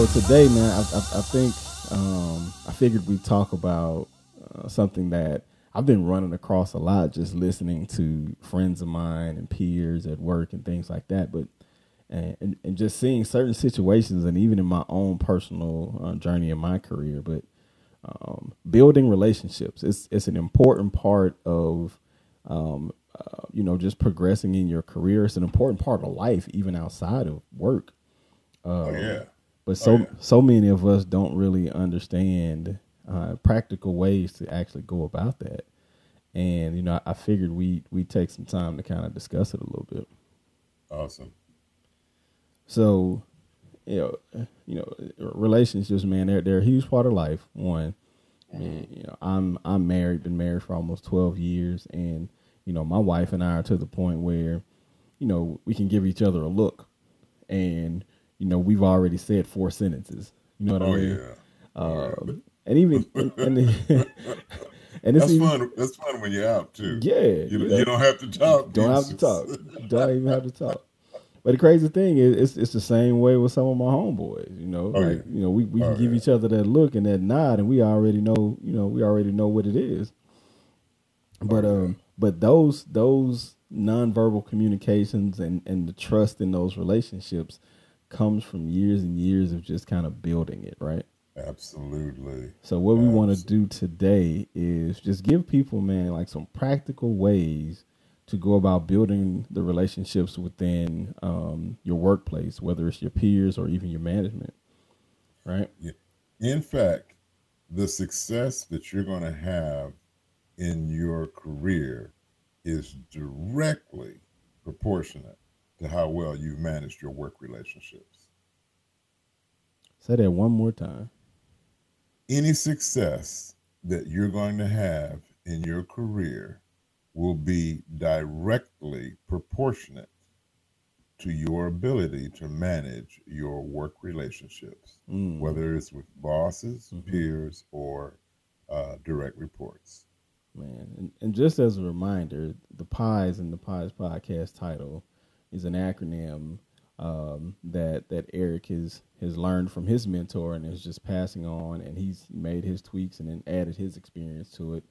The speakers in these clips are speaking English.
So today, man, I, I, I think um, I figured we'd talk about uh, something that I've been running across a lot, just listening to friends of mine and peers at work and things like that. But and, and just seeing certain situations, and even in my own personal uh, journey in my career, but um, building relationships it's it's an important part of um, uh, you know just progressing in your career. It's an important part of life, even outside of work. oh Um, yeah. But so Oh, yeah. so many of us don't really understand uh, practical ways to actually go about that. And you know, I figured we we take some time to kind of discuss it a little bit. Awesome. So, you know, you know, relationships, man, they're they're a huge part of life. One, I mean, you know, I'm I'm married, been married for almost twelve years, and you know, my wife and I are to the point where, you know, we can give each other a look, and you know, we've already said four sentences. You know what Oh I mean? Oh yeah. Um, and even and, and, and it's That's even, fun. That's fun when you're out too. Yeah, You, you know. you don't have to talk. Don't have to talk. Don't even have to talk. But the crazy thing is, it's, it's the same way with some of my homeboys. You know, Oh, like yeah. you know, we, we Oh, can give yeah. each other that look and that nod, and we already know. You know, we already know what it is. But Oh, yeah. um, but those those nonverbal communications and and the trust in those relationships comes from years and years of just kind of building it, right? Absolutely. So what we want to do today is just give people, man, like some practical ways to go about building the relationships within um, your workplace, whether it's your peers or even your management, right? Yeah. In fact, the success that you're going to have in your career is directly proportionate to how well you've managed your work relationships. Say that one more time. Any success that you're going to have in your career will be directly proportionate to your ability to manage your work relationships, Mm. whether it's with bosses, Mhm. peers, or uh, direct reports. Man, and, and just as a reminder, the Pies and the Pies podcast title is an acronym um, that that Eric has has learned from his mentor and is just passing on, and he's made his tweaks and then added his experience to it.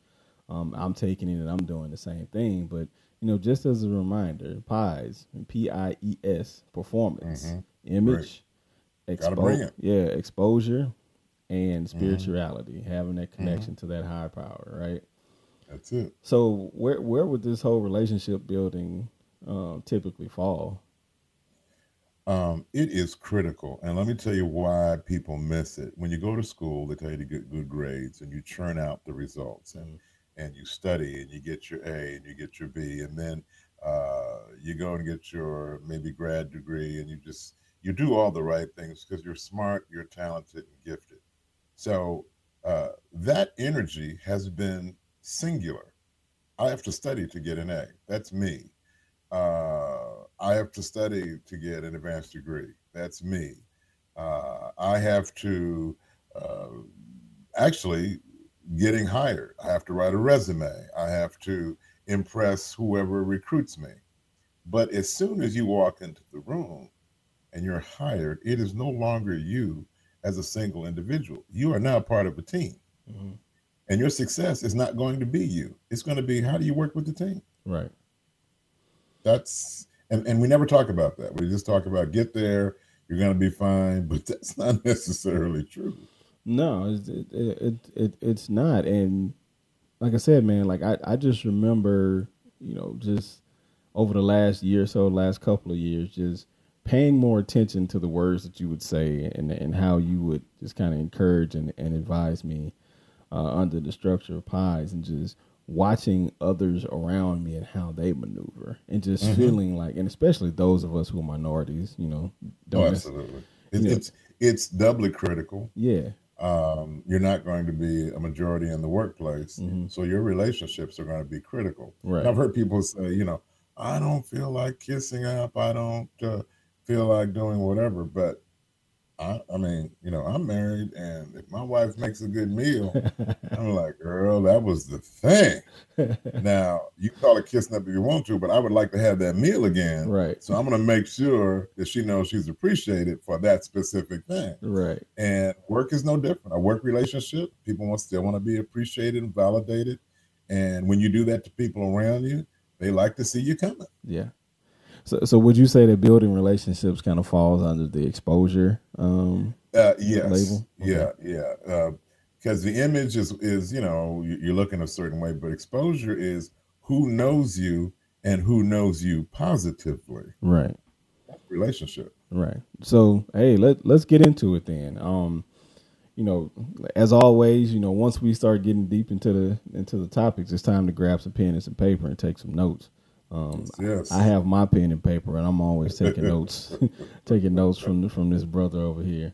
Um, I'm taking it and I'm doing the same thing, but you know, just as a reminder, Pies, P I E S, performance, Mhm. image, Gotta yeah, exposure, and spirituality, having that connection to that higher power, right? That's it. So where where would this whole relationship building um, typically fall? Um, it is critical. And let me tell you why people miss it. When you go to school, they tell you to get good grades and you churn out the results and, and you study and you get your A and you get your B. And then uh, you go and get your maybe grad degree and you just, you do all the right things because you're smart, you're talented and gifted. So uh, that energy has been singular. I have to study to get an A. That's me. Uh, I have to study to get an advanced degree. That's me. Uh, I have to uh, actually getting hired. I have to write a resume. I have to impress whoever recruits me. But as soon as you walk into the room and you're hired, it is no longer you as a single individual. You are now part of a team. Mhm. And your success is not going to be you. It's going to be how do you work with the team? Right. That's and, and we never talk about that. We just talk about get there, you're gonna be fine, but that's not necessarily true. No, it, it, it, it it's not. And like I said, man, like I, I just remember, you know, just over the last year or so, last couple of years, just paying more attention to the words that you would say and and how you would just kind of encourage and, and advise me uh, under the structure of pies and just watching others around me and how they maneuver and just Mhm. feeling like and especially those of us who are minorities, you know, Oh, absolutely. It, Yeah. It's it's doubly critical. yeah. Um, you're not going to be a majority in the workplace, Mhm. so your relationships are going to be critical. Right. I've heard people say, you know, I don't feel like kissing up. I don't uh, feel like doing whatever, but I, I mean, you know, I'm married, and if my wife makes a good meal, I'm like, girl, that was the thing. now you call it kissing up if you want to, but I would like to have that meal again. Right. So I'm going to make sure that she knows she's appreciated for that specific thing. Right. And work is no different. A work relationship, people want still want to be appreciated and validated. And when you do that to people around you, they like to see you coming. Yeah. So, so would you say that building relationships kind of falls under the exposure um, uh, yes. label? Okay. Yeah, yeah. Because uh, the image is is you know you're looking a certain way, but exposure is who knows you and who knows you positively. Right. Relationship. Right. So hey, let let's get into it then. Um, you know, as always, you know, once we start getting deep into the into the topics, it's time to grab some pen and some paper and take some notes. Um, yes. I have my pen and paper, and I'm always taking notes, taking notes from from this brother over here.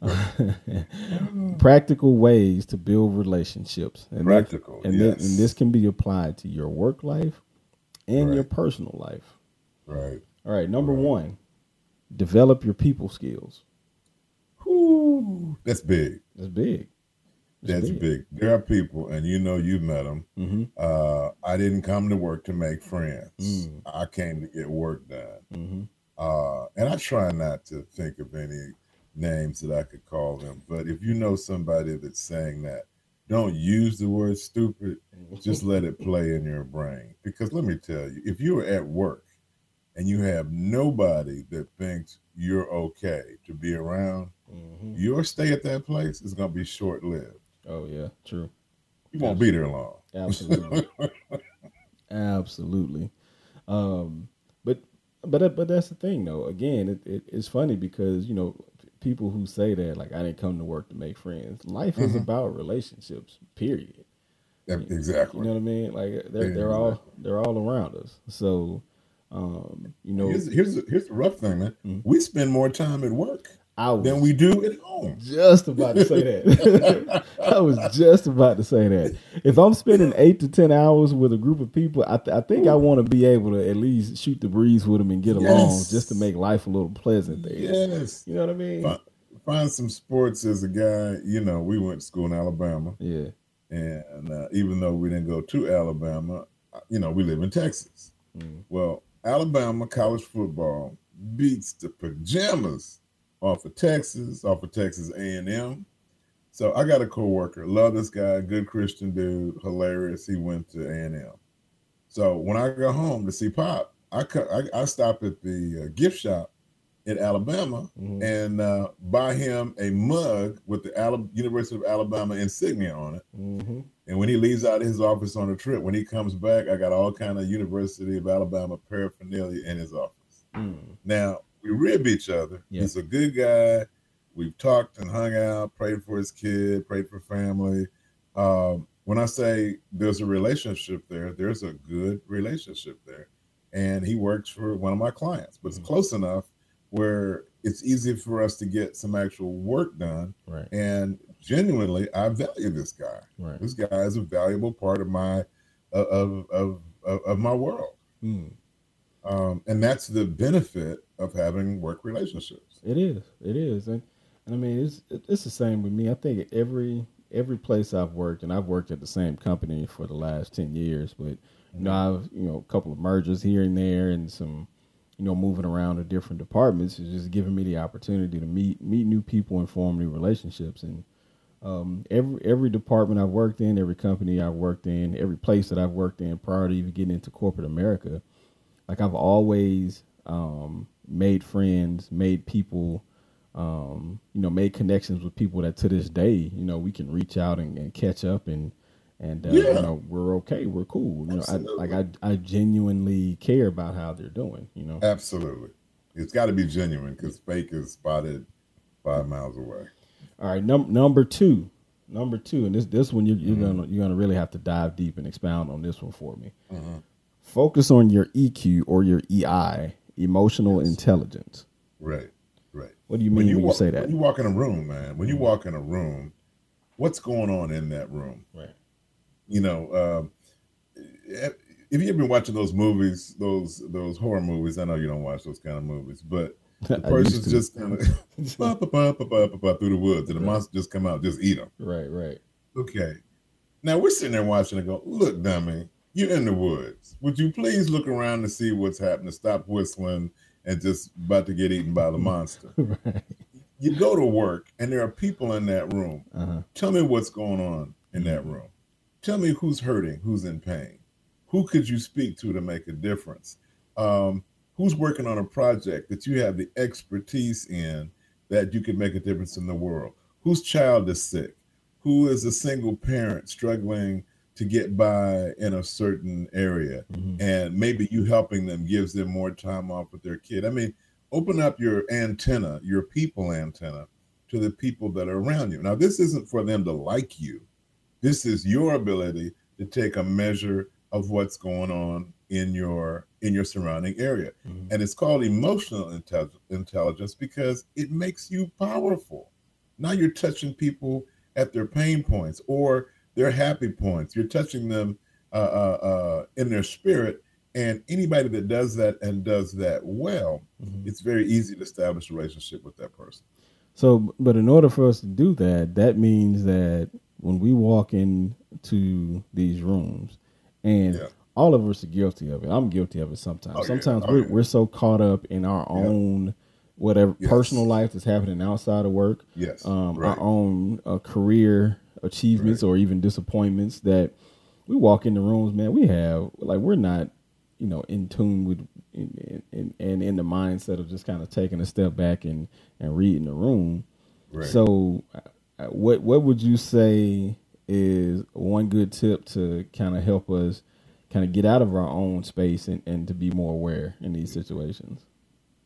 Practical ways to build relationships, and practical, that, and, yes. and this can be applied to your work life and right. your personal life. Right. All right. Number right. one, develop your people skills. Whoo, that's big. That's big. That's big. big. There are people, and you know you've met them. Mm-hmm. Uh, I didn't come to work to make friends. Mm. I came to get work done. Mm-hmm. Uh, and I try not to think of any names that I could call them. But if you know somebody that's saying that, don't use the word stupid. Just let it play in your brain. Because let me tell you, if you are at work and you have nobody that thinks you're okay to be around, mm-hmm. your stay at that place is going to be short lived. Oh yeah, true. You won't be there long. Absolutely. Absolutely. Um, but but but that's the thing though. Again, it, it, it's funny because you know people who say that like I didn't come to work to make friends. Life is mm-hmm. about relationships. Period. Exactly. You know what I mean? Like they're yeah, they're exactly. all they're all around us. So um, you know, here's here's, here's the rough thing, man. Mm-hmm. We spend more time at work was than we do at home. Just about to say that. I was just about to say that. If I'm spending eight to ten hours with a group of people, I, th- I think I want to be able to at least shoot the breeze with them and get along, just to make life a little pleasant. There, yes, you know what I mean. Find, find, some sports as a guy. You know, we went to school in Alabama. Yeah, and uh, even though we didn't go to Alabama, uh, you know, we live in Texas. Mm. Well, Alabama college football beats the pajamas off of Texas, off of Texas A&M. So I got a coworker, love this guy, good Christian dude, hilarious. He went to A&M. So when I go home to see Pop, I I, I stop at the uh, gift shop in Alabama mm-hmm. and uh, buy him a mug with the Alabama, University of Alabama insignia on it. Mm-hmm. And when he leaves out of his office on a trip, when he comes back, I got all kind of University of Alabama paraphernalia in his office. Mm. Now we rib each other. Yeah. He's a good guy. We've talked and hung out, prayed for his kid, prayed for family. Um, when I say there's a relationship there, there's a good relationship there. And he works for one of my clients, but it's mm-hmm. close enough where it's easy for us to get some actual work done. Right. And genuinely, I value this guy. Right. This guy is a valuable part of my of of of, of my world. Mm. Um, and that's the benefit of having work relationships. It is. It is. And, and I mean, it's it's the same with me. I think every every place I've worked, and I've worked at the same company for the last ten years, but you know, mm-hmm. I've you know a couple of mergers here and there, and some you know moving around to different departments is just giving me the opportunity to meet meet new people and form new relationships. And um, every every department I've worked in, every company I've worked in, every place that I've worked in prior to even getting into corporate America, like I've always um, made friends, made people, um, you know, made connections with people that to this day, you know, we can reach out and, and catch up and and uh, yeah. you know we're okay, we're cool. You Absolutely. know, I, like I I genuinely care about how they're doing. You know, Absolutely, it's got to be genuine because fake is spotted five miles away. All right, num- number two, number two, and this this one you, you're mm-hmm. gonna you're gonna really have to dive deep and expound on this one for me. Mm-hmm. Focus on your EQ or your EI emotional yes. intelligence. Right, right. What do you mean when you, when you say that? When you walk in a room, man, when you mm-hmm. walk in a room, what's going on in that room? Right. You know, um, if you've been watching those movies, those those horror movies, I know you don't watch those kind of movies, but The person's just kind of through the woods, and the right. monster just come out, just eat them. Right, right. Okay. Now we're sitting there watching and go, look, dummy, you're in the woods. Would you please look around to see what's happening? Stop whistling and just about to get eaten by the monster. right. You go to work and there are people in that room. Uh-huh. Tell me what's going on in that room. Tell me who's hurting, who's in pain. Who could you speak to to make a difference? Um, who's working on a project that you have the expertise in that you can make a difference in the world? Whose child is sick? Who is a single parent struggling to get by in a certain area? Mm-hmm. And maybe you helping them gives them more time off with their kid. I mean, open up your antenna, your people antenna to the people that are around you. Now, this isn't for them to like you. This is your ability to take a measure of what's going on in your in your surrounding area. Mm-hmm. And it's called emotional intelligence because it makes you powerful. Now you're touching people at their pain points or their happy points. You're touching them uh, uh, uh, in their spirit. And anybody that does that and does that well, mm-hmm. it's very easy to establish a relationship with that person. So, but in order for us to do that, that means that when we walk into these rooms, and yeah. all of us are guilty of it. I'm guilty of it sometimes. Oh, sometimes yeah. oh, we're, yeah. we're so caught up in our own whatever yes. personal life that's happening outside of work. Yes, um, right. our own uh, career achievements right. or even disappointments that we walk in the rooms. Man, we have like we're not you know in tune with and in, in, in, the mindset of just kind of taking a step back and and reading the room. Right. So, uh, what what would you say is one good tip to kind of help us kind of get out of our own space and, and to be more aware in these situations?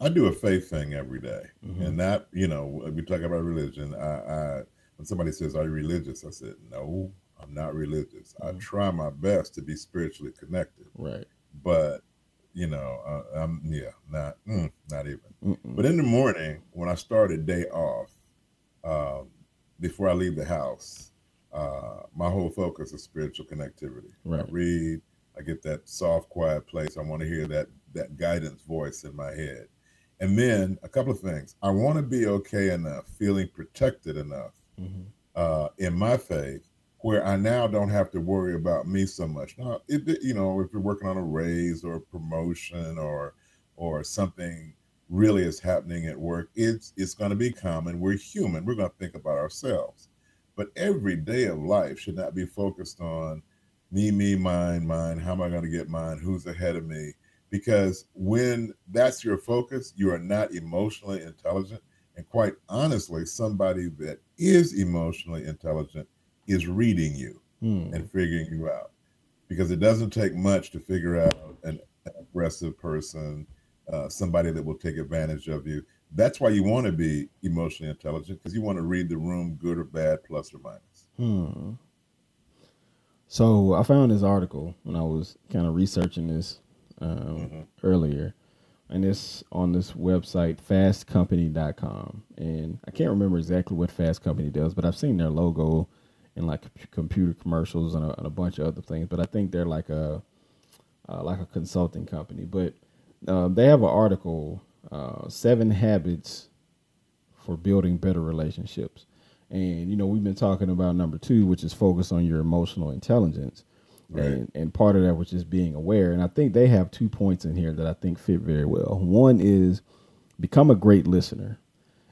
I do a faith thing every day. Mm-hmm. and that you know we talk about religion. I, I when somebody says, "Are you religious?" I said, "No, I'm not religious. Mm-hmm. I try my best to be spiritually connected. Right. But you know, uh, I'm yeah, not mm, not even. Mm-mm. But in the morning when I start a day off, um, before I leave the house, uh, my whole focus is spiritual connectivity. Right. I read, I get that soft, quiet place. I want to hear that that guidance voice in my head. And then a couple of things. I want to be okay enough, feeling protected enough mm-hmm. uh, in my faith, where I now don't have to worry about me so much. Now, you know, if you're working on a raise or a promotion or or something really is happening at work, it's it's going to be common. We're human. We're going to think about ourselves. But every day of life should not be focused on me, me, mine, mine. How am I going to get mine? Who's ahead of me? Because when that's your focus, you are not emotionally intelligent. And quite honestly, somebody that is emotionally intelligent is reading you hmm. and figuring you out. Because it doesn't take much to figure out an aggressive person, uh, somebody that will take advantage of you that's why you want to be emotionally intelligent because you want to read the room, good or bad, plus or minus. Hmm. So I found this article when I was kind of researching this um, mm-hmm. earlier, and it's on this website fastcompany.com. And I can't remember exactly what Fast Company does, but I've seen their logo in like computer commercials and a, and a bunch of other things. But I think they're like a uh, like a consulting company. But uh, they have an article uh, seven habits for building better relationships. And you know, we've been talking about number two, which is focus on your emotional intelligence. Right. And, and part of that was just being aware. And I think they have two points in here that I think fit very well. One is become a great listener.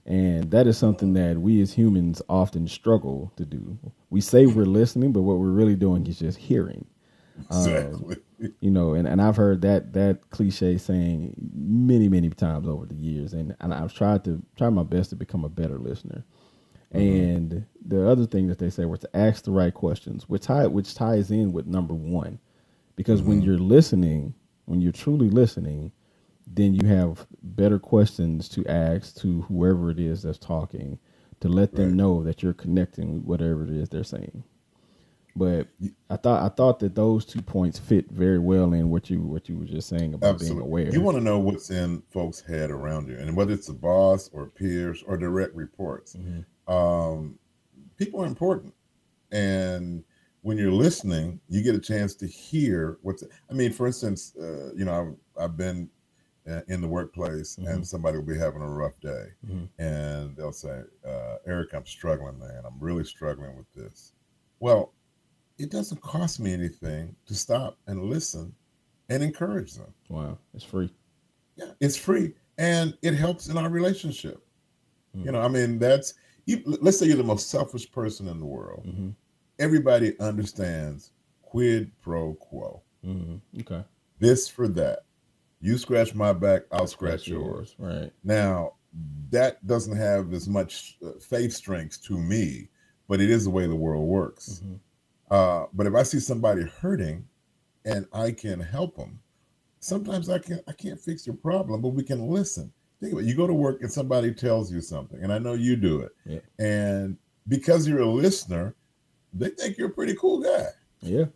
And that is something that we as humans often struggle to do. We say we're listening, but what we're really doing is just hearing. Exactly. Um, you know, and, and I've heard that that cliche saying many, many times over the years, and, and I've tried to try my best to become a better listener. Mm-hmm. And the other thing that they say was to ask the right questions, which tie which ties in with number one, because mm-hmm. when you're listening, when you're truly listening, then you have better questions to ask to whoever it is that's talking to let them right. know that you're connecting with whatever it is they're saying. But I thought I thought that those two points fit very well in what you what you were just saying about Absolutely. being aware. You want to know what's in folks' head around you, and whether it's a boss or peers or direct reports. Mm-hmm. Um, people are important, and when you're listening, you get a chance to hear what's. I mean, for instance, uh, you know, I've, I've been uh, in the workplace Mhm. and somebody will be having a rough day Mhm. and they'll say, uh, Eric, I'm struggling, man. I'm really struggling with this. Well, it doesn't cost me anything to stop and listen and encourage them. Wow, it's free. Yeah, it's free and it helps in our relationship. Mm. You know, I mean, that's, you, let's say you're the most selfish person in the world. hmm Everybody understands quid pro quo. hmm Okay. This for that. You scratch my back, I'll scratch yours. Right. Now, that doesn't have as much uh, faith strength to me, but it is the way the world works. Mhm. Uh, but if I see somebody hurting and I can help them, sometimes I can I can't fix your problem, but we can listen. Think about it. You go to work and somebody tells you something, and I know you do it. Yeah. And because you're a listener, they think you're a pretty cool guy. Yeah.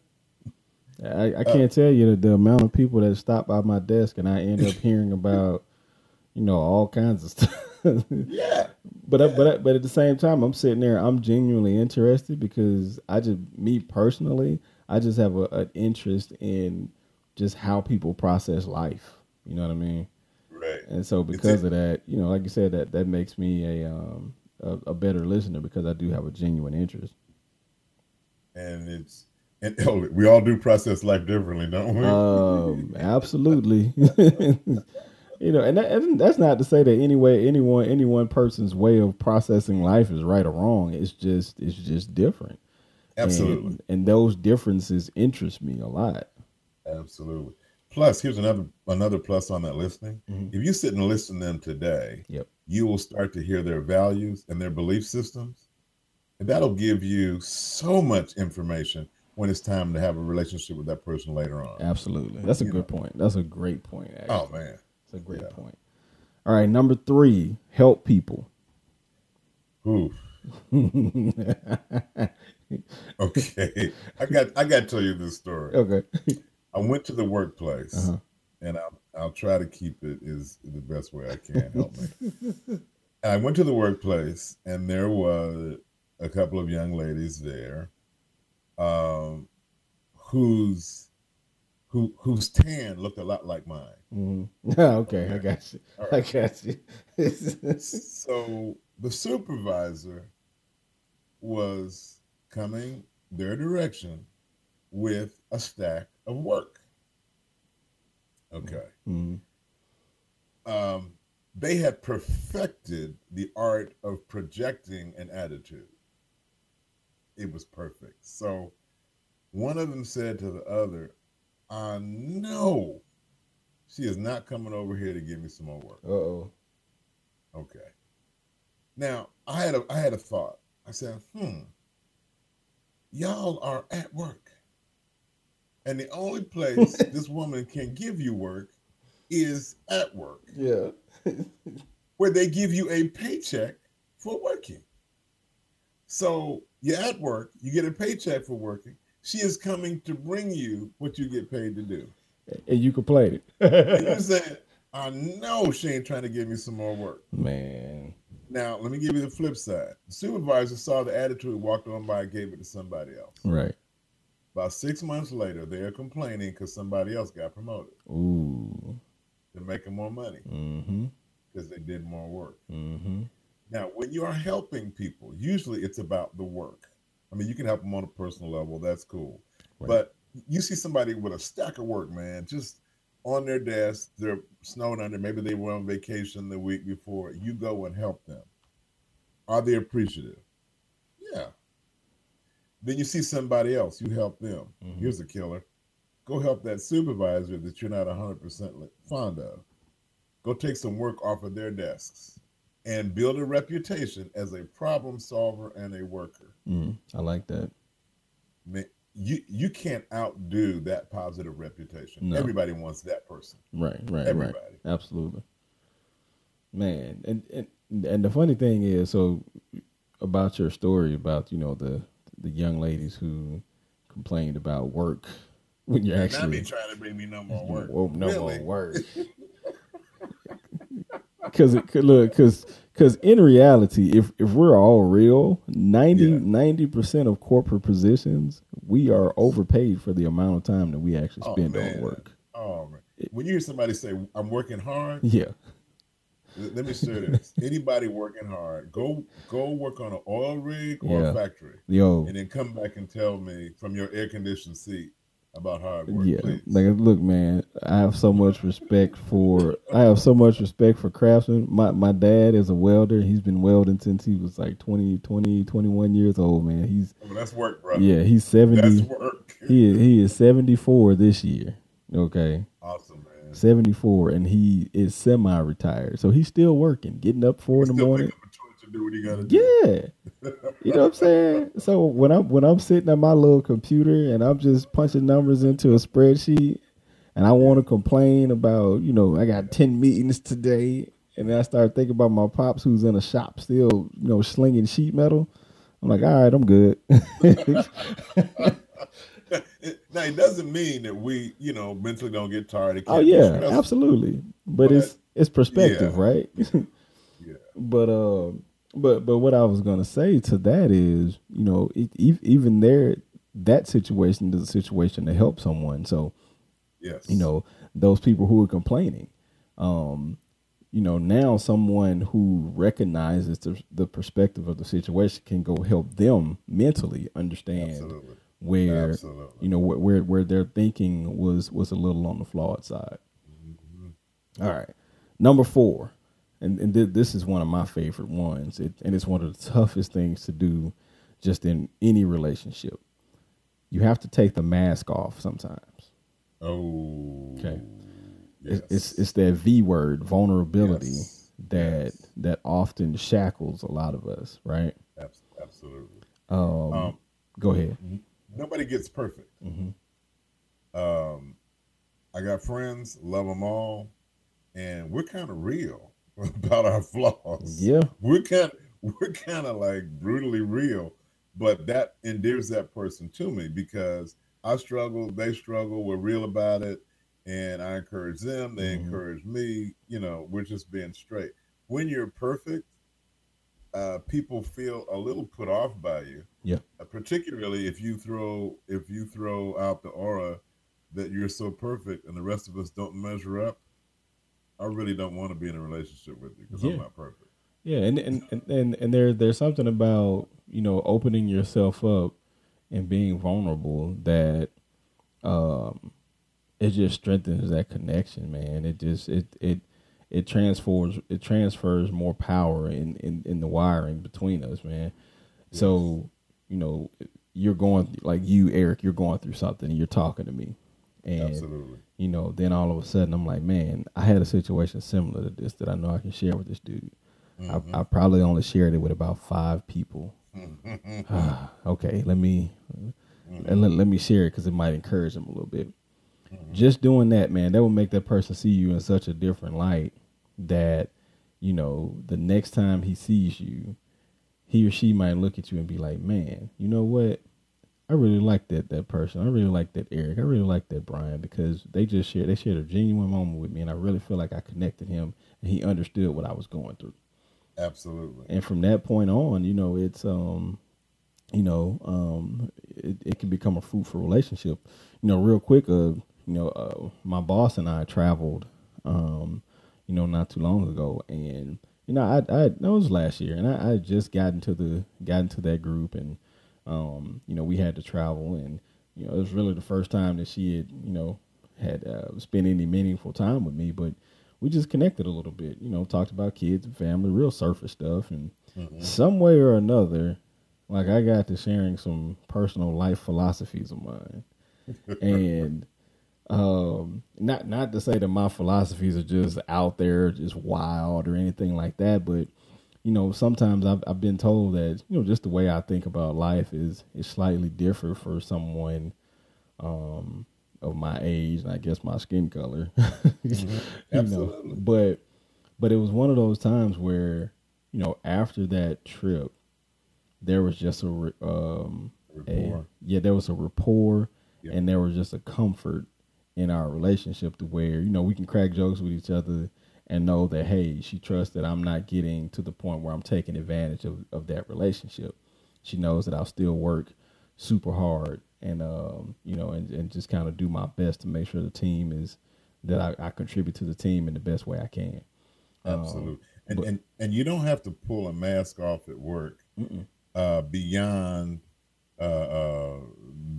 I, Uh, I can't tell you the, the amount of people that stop by my desk and I end up hearing about, you know, all kinds of stuff. Yeah. but I, but I, but at the same time, I'm sitting there. I'm genuinely interested because I just me personally, I just have a, an interest in just how people process life. You know what I mean? And so because of that, you know, like you said, that that makes me a um a, a better listener because I do have a genuine interest. And it's and oh, we all do process life differently, don't we? Um, absolutely. you know, and, that, and that's not to say that any way anyone any one person's way of processing life is right or wrong. It's just it's just different. Absolutely. And, and those differences interest me a lot. Absolutely. Plus, here's another another plus on that listening. Mhm. If you sit and listen to them today, Yep. you will start to hear their values and their belief systems. And that'll give you so much information when it's time to have a relationship with that person later on. Absolutely. That's a You good point. That's a great point. Actually. Oh man. it's a great yeah. point. All right, number three, help people. Ooh. Okay. I got I got to tell you this story. Okay. I went to the workplace Uh-huh. and I'll I'll try to keep it is the best way I can. Help me. I went to the workplace and there was a couple of young ladies there, um, whose who whose tan looked a lot like mine. Mhm. okay, I got you. All I got you. So the supervisor was coming their direction with a stack of work. Okay. Mhm. um, they had perfected the art of projecting an attitude. It was perfect. So one of them said to the other, I know she is not coming over here to give me some more work. Uh-oh. Okay. Now I had a I had a thought. I said, hmm, y'all are at work. And the only place this woman can give you work is at work Yeah. where they give you a paycheck for working. So you're at work, you get a paycheck for working. She is coming to bring you what you get paid to do. And you complained. And you said, I know she ain't trying to give me some more work. Man. Now, let me give you the flip side. The supervisor saw the attitude, walked on by, and gave it to somebody else. Right. About six months later, they're complaining because somebody else got promoted. Ooh. They're making more money Mm-hmm. because they did more work. Mm-hmm. Now, when you are helping people, usually it's about the work. I mean, you can help them on a personal level, that's cool. Right. But you see somebody with a stack of work, man, just on their desk, they're snowed under, maybe they were on vacation the week before. You go and help them. Are they appreciative? Then you see somebody else, you help them. Mhm. Here's a killer. Go help that supervisor that you're not 100% fond of. Go take some work off of their desks and build a reputation as a problem solver and a worker. Mm, I like that. Man, you you can't outdo that positive reputation. No. Everybody wants that person. Right, right, Everybody. right. Absolutely. Man, and, and and the funny thing is, so about your story about you know the the young ladies who complained about work when you're Not actually me trying to bring me no more work. Well, no really? more work. Because it could look, because because in reality, if if we're all real, 90 percent of corporate positions we are overpaid for the amount of time that we actually Oh, spend man. on work. Oh man. when you hear somebody say, "I'm working hard," yeah, let me say this: anybody working hard, go go work on an oil rig or Yeah. a factory, yo, and then come back and tell me from your air conditioned seat about hard work. yeah. please. Like, look, man, I have so much respect for. I have so much respect for craftsmen. My my dad is a welder. He's been welding since he was like 20, 20, 21 years old. Man, he's Oh, that's work, bro. yeah, he's seventy. that's work. He is, he is seventy four this year. Okay. 74 and he is semi-retired. So he's still working getting up four in the morning pick up a torch and do what you gotta do. yeah. You know what i'm saying? So when i'm when i'm sitting at my little computer and i'm just punching numbers into a spreadsheet and i want to complain about you know i got 10 meetings today and then i start thinking about my pops who's in a shop still you know slinging sheet metal i'm like all right i'm good now it doesn't mean that we, you know, mentally don't get tired. Oh yeah absolutely but, But, it's it's perspective yeah. right Yeah. But uh, but but what I was gonna say to that is, you know, it, even there, that situation is a situation to help someone. So Yes. you know, those people who are complaining, um, you know, now someone who recognizes the, the perspective of the situation can go help them mentally understand Absolutely. Where Absolutely. you know where, where where their thinking was was a little on the flawed side. All right, number four, and and th- this is one of my favorite ones, it, and it's one of the toughest things to do, just in any relationship. You have to take the mask off sometimes. Oh. Okay. Yes. It's, it's it's that V word, vulnerability, Yes. that Yes. that often shackles a lot of us. Right? Abs- Absolutely. Um, Um, go ahead. Nobody gets perfect. Mhm. Um, I got friends, love them all, and we're kind of real about our flaws. Yeah. we're kind we're kind of like brutally real, but that endears that person to me because I struggle, they struggle, we're real about it, and I encourage them, they Mhm. encourage me. You know, we're just being straight. When you're perfect, uh, people feel a little put off by you. Yeah. Uh, particularly if you throw if you throw out the aura that you're so perfect and the rest of us don't measure up. I really don't want to be in a relationship with you because Yeah. I'm not perfect. Yeah, and and, and and and there there's something about you know opening yourself up and being vulnerable that um it just strengthens that connection, man. It just it it it transfers it transfers more power in in in the wiring between us, man. So you know you're going like you, Eric. You're going through something, and you're talking to me, and Absolutely. you know, then all of a sudden I'm like, man, I had a situation similar to this that I know I can share with this dude. Mm-hmm. I, I probably only shared it with about five people. okay, let me and let, let me share it because it might encourage them a little bit. Just doing that, man, that will make that person see you in such a different light that you know the next time he sees you, he or she might look at you and be like, man, you know what? I really like that that person. I really like that Eric. I really like that Brian because they just shared they shared a genuine moment with me, and I really feel like I connected him and he understood what I was going through. Absolutely. And from that point on, you know, it's um, you know, um, it, it can become a fruitful relationship. You know, real quick, uh, you know, uh, my boss and I traveled, um, you know, not too long ago, and you know, I I that was last year, and I, I just got into the got into that group, and um, you know, we had to travel, and you know, it was really the first time that she had, you know, had uh, spent any meaningful time with me, but we just connected a little bit, you know, talked about kids and family, real surface stuff, and some way or another, like I got to sharing some personal life philosophies of mine, and um, not not to say that my philosophies are just out there, just wild or anything like that, but you know, sometimes I've I've been told that you know just the way I think about life is is slightly different for someone um, of my age and I guess my skin color. you know, Absolutely. but but it was one of those times where you know after that trip, there was just a um a, yeah there was a rapport Yeah. and there was just a comfort in our relationship to where you know we can crack jokes with each other and know that hey she trusts that i'm not getting to the point where i'm taking advantage of, of that relationship she knows that i'll still work super hard and um you know and, and just kind of do my best to make sure the team is that I, I contribute to the team in the best way I can. Absolutely. Um, and, but, and and you don't have to pull a mask off at work uh, beyond uh, uh,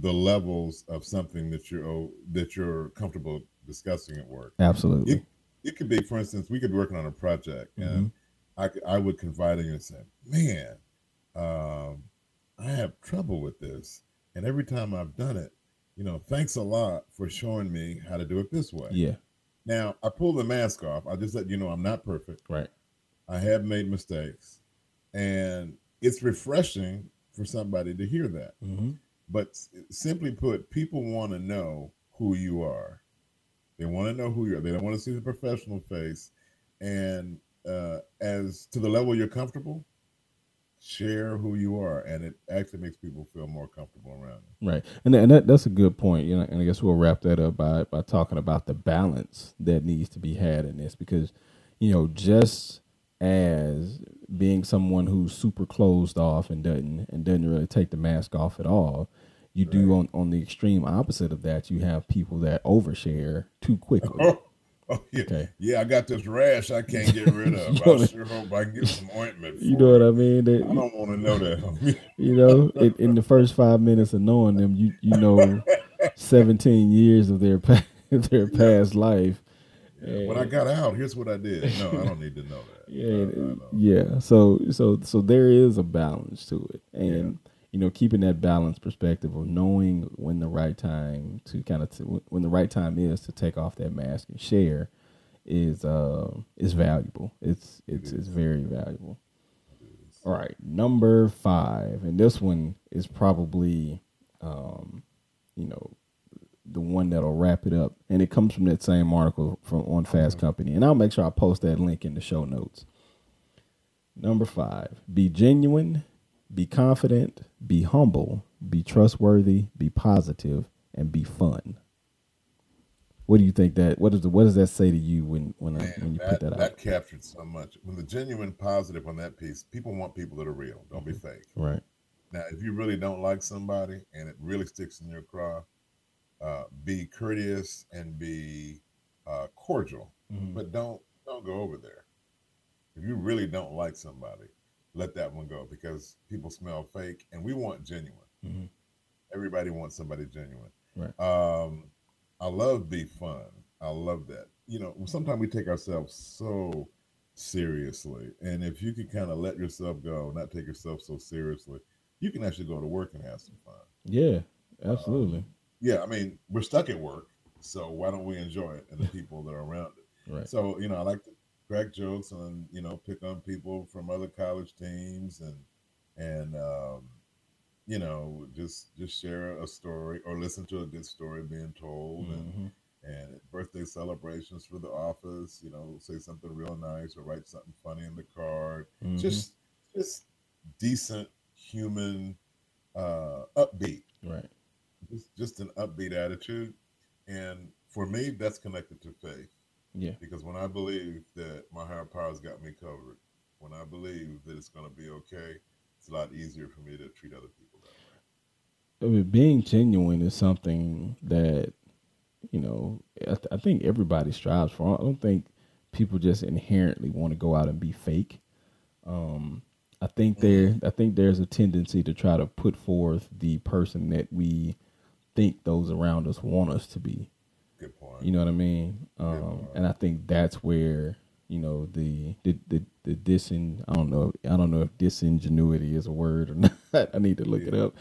the levels of something that you're oh, that you're comfortable discussing at work. Absolutely. It, it could be, for instance, we could be working on a project, mm-hmm. and I I would confide in you and say, "Man, um, I have trouble with this, and every time I've done it, you know, thanks a lot for showing me how to do it this way." Yeah. Now I pull the mask off. I just let you know I'm not perfect. Right. I have made mistakes, and it's refreshing for somebody to hear that. Mm-hmm. But simply put, people want to know who you are. They want to know who you are. They don't want to see the professional face. And uh, as to the level you're comfortable, share who you are, and it actually makes people feel more comfortable around you. Right, and and that, that's a good point. You know, and I guess we'll wrap that up by by talking about the balance that needs to be had in this, because you know, just as being someone who's super closed off and doesn't and doesn't really take the mask off at all. You right. do on on the extreme opposite of that. You have people that overshare too quickly. Oh, yeah. Okay. yeah, I got this rash I can't get rid of. I sure hope I can get some ointment. you know it. what I mean? That, I don't want to know that. you know, in, in, the first five minutes of knowing them, you you know, seventeen years of their their past life. Yeah, when I got out, here's what I did. No, I don't need to know that yeah, yeah. So so so there is a balance to it, and yeah. you know, keeping that balanced perspective of knowing when the right time to kind of t- when the right time is to take off that mask and share is uh is valuable. It's it's it it's very valuable. All right, number five, and this one is probably, um, you know, one that'll wrap it up, and it comes from that same article from on Fast mm-hmm. Company, and I'll make sure I post that link in the show notes. Number five: be genuine, be confident, be humble, be trustworthy, be positive, and be fun. What do you think that? What does the, what does that say to you when when Man, I, when you that, put that, out? That captured so much. When the genuine positive on that piece, people want people that are real. Don't be fake. Right. Now, if you really don't like somebody and it really sticks in your craw, uh, be courteous and be uh, cordial, mm-hmm. but don't don't go over there. If you really don't like somebody, let that one go because people smell fake, and we want genuine. Mm-hmm. Everybody wants somebody genuine. Right. Um, I love be fun. I love that. You know, sometimes we take ourselves so seriously, and if you can kind of let yourself go, not take yourself so seriously, you can actually go to work and have some fun. Yeah, absolutely. Um, yeah, I mean, we're stuck at work, so why don't we enjoy it and the people that are around it? Right. So, you know, I like to crack jokes and you know pick on people from other college teams and and um, you know just just share a story or listen to a good story being told mm-hmm. and and birthday celebrations for the office. You know, say something real nice or write something funny in the card. Mm-hmm. Just just decent human uh upbeat right just just an upbeat attitude, and for me, that's connected to faith. Yeah. Because when I believe that my higher power's got me covered, when I believe that it's going to be okay, it's a lot easier for me to treat other people that way. I mean, being genuine is something that you know I, th- I think everybody strives for. I don't think people just inherently want to go out and be fake. Um, I think mm-hmm. there I think there's a tendency to try to put forth the person that we think those around us want us to be. Good point. You know what I mean? Um, and I think that's where you know the the the, the disin I don't know I don't know if disingenuity is a word or not. I need to look yeah. it up.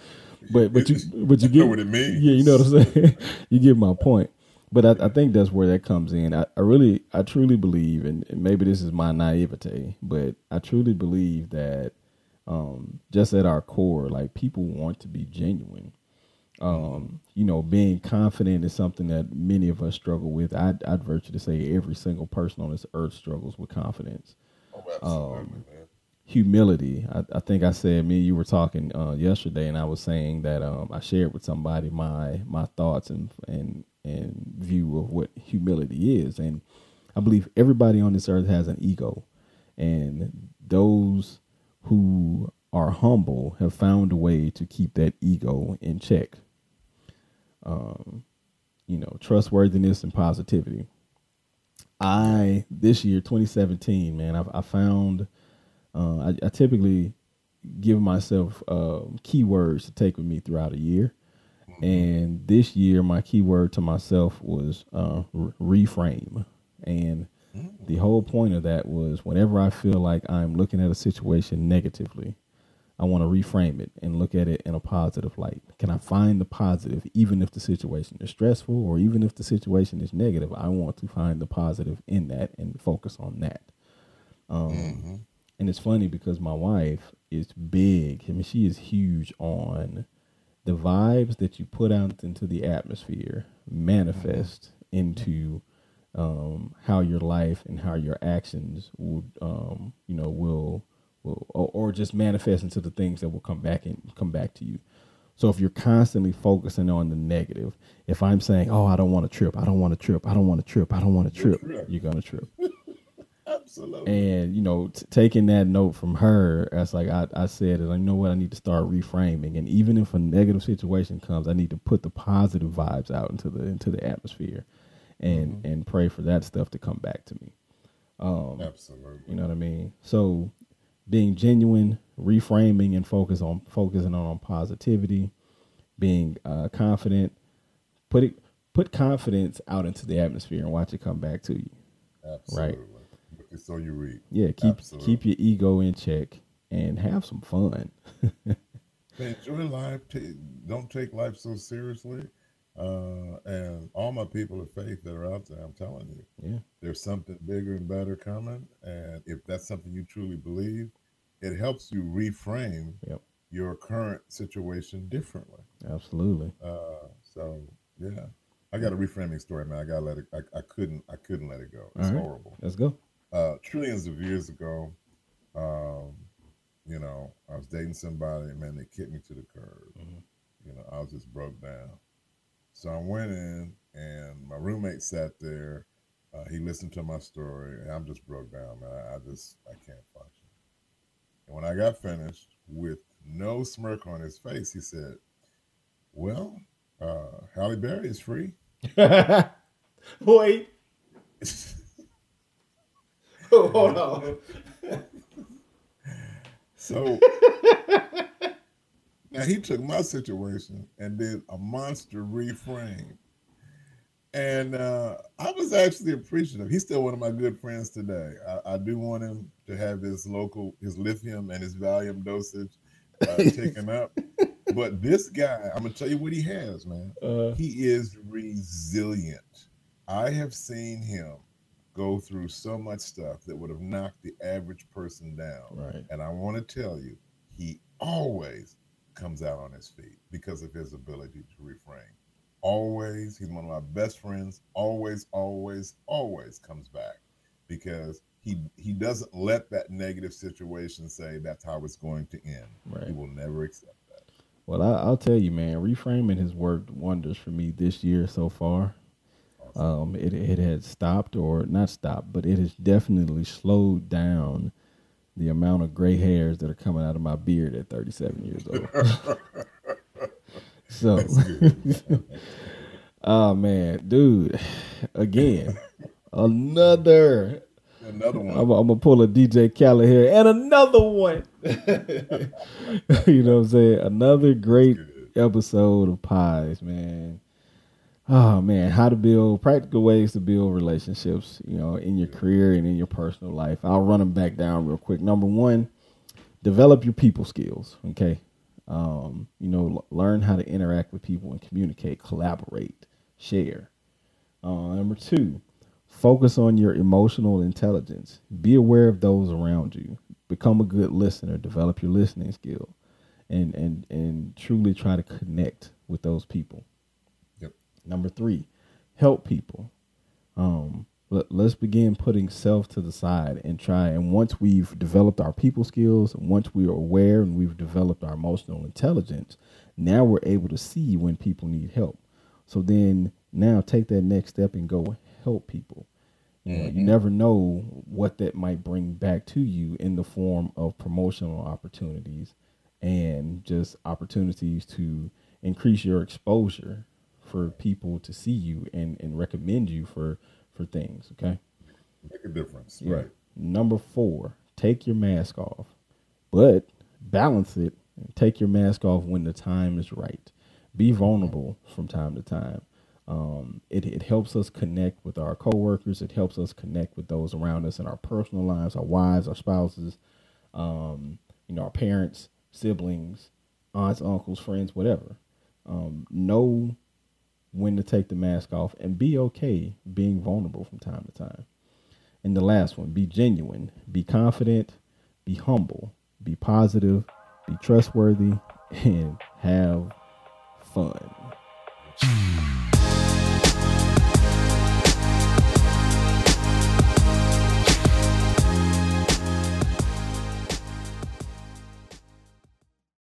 But but you but you get what it means. Yeah, you know what I'm saying. you get my point. But I, I, think that's where that comes in. I, I really, I truly believe, and, and, maybe this is my naivete, but I truly believe that um, just at our core, like people want to be genuine. Um, you know, being confident is something that many of us struggle with. I'd, I'd venture to say every single person on this earth struggles with confidence. Oh, um, humility. I, I, think I said me and you were talking uh, yesterday, and I was saying that um, I shared with somebody my my thoughts and and and view of what humility is, and I believe everybody on this earth has an ego, and those who are humble have found a way to keep that ego in check um, you know, trustworthiness and positivity. I this year, 2017, man, I've, I found uh, I, I, typically give myself uh, keywords to take with me throughout a year, mm-hmm. and this year my keyword to myself was uh, re- reframe, and mm-hmm. the whole point of that was whenever I feel like I'm looking at a situation negatively, I want to reframe it and look at it in a positive light. Can I find the positive, even if the situation is stressful or even if the situation is negative? I want to find the positive in that and focus on that. Um, mm-hmm. And it's funny because my wife is big. I mean, she is huge on the vibes that you put out into the atmosphere manifest mm-hmm. into um, how your life and how your actions would, um, you know, will will, or, or just manifest into the things that will come back and come back to you. So if you're constantly focusing on the negative, if I'm saying, "Oh, I don't want to trip. I don't want to trip. I don't want to trip. I don't want to trip," you're gonna trip. Absolutely. And you know, t- taking that note from her, as like I, I said, is I know what I need to start reframing. And even if a negative situation comes, I need to put the positive vibes out into the into the atmosphere, and mm-hmm. and pray for that stuff to come back to me. Um, Absolutely. You know what I mean? So being genuine, reframing and focus on focusing on, on positivity, being uh, confident, put it put confidence out into the atmosphere and watch it come back to you. Absolutely. Right. So you read. Yeah, keep Absolutely. keep your ego in check and have some fun. Enjoy life. Don't take life so seriously. Uh, and all my people of faith that are out there, I'm telling you, yeah, there's something bigger and better coming. And if that's something you truly believe, it helps you reframe yep. your current situation differently. Absolutely. Uh, so yeah, I got a reframing story, man. I gotta let it. I, I couldn't. I couldn't let it go. It's right. horrible. Let's go. Uh, trillions of years ago, um, you know, I was dating somebody, and man, they kicked me to the curb. Mm-hmm. You know, I was just broke down. So I went in, and my roommate sat there. Uh, he listened to my story, and I'm just broke down, man. I, I just I can't function. And when I got finished, with no smirk on his face, he said, "Well, uh, Halle Berry is free." Wait. Hold on. so now he took my situation and did a monster reframe. And uh, I was actually appreciative. He's still one of my good friends today. I, I do want him to have his local, his lithium and his Valium dosage uh, taken up. But this guy, I'm gonna tell you what he has, man. Uh, he is resilient. I have seen him go through so much stuff that would have knocked the average person down. Right. And I want to tell you, he always comes out on his feet because of his ability to reframe. Always, he's one of my best friends. Always, always, always comes back because he he doesn't let that negative situation say that's how it's going to end. Right. He will never accept that. Well, I, will tell you, man, reframing has worked wonders for me this year so far. Awesome. Um, it it had stopped or not stopped, but it has definitely slowed down the amount of gray hairs that are coming out of my beard at 37 years old. so, oh man, dude, again, another. Another one. I'm, I'm, gonna pull a DJ Khaled here, and another one. you know what I'm saying? Another great episode of Pies, man. Oh man, how to build practical ways to build relationships, you know, in your career and in your personal life. I'll run them back down real quick. Number one, develop your people skills. Okay, um, you know, l- learn how to interact with people and communicate, collaborate, share. Uh, number two, focus on your emotional intelligence. Be aware of those around you. Become a good listener. Develop your listening skill, and and and truly try to connect with those people. Number three, help people. Um, let, let's begin putting self to the side and try. And once we've developed our people skills, once we are aware and we've developed our emotional intelligence, now we're able to see when people need help. So then now take that next step and go help people. You, know, mm-hmm. you never know what that might bring back to you in the form of promotional opportunities and just opportunities to increase your exposure for people to see you and, and recommend you for for things. Okay. make a difference. Yeah. Right. Number four, take your mask off, but balance it. Take your mask off when the time is right. Be vulnerable from time to time. Um, it, it helps us connect with our coworkers. It helps us connect with those around us in our personal lives, our wives, our spouses, um, you know, our parents, siblings, aunts, uncles, friends, whatever. Um, know when to take the mask off and be okay being vulnerable from time to time. And the last one, be genuine, be confident, be humble, be positive, be trustworthy, and have fun.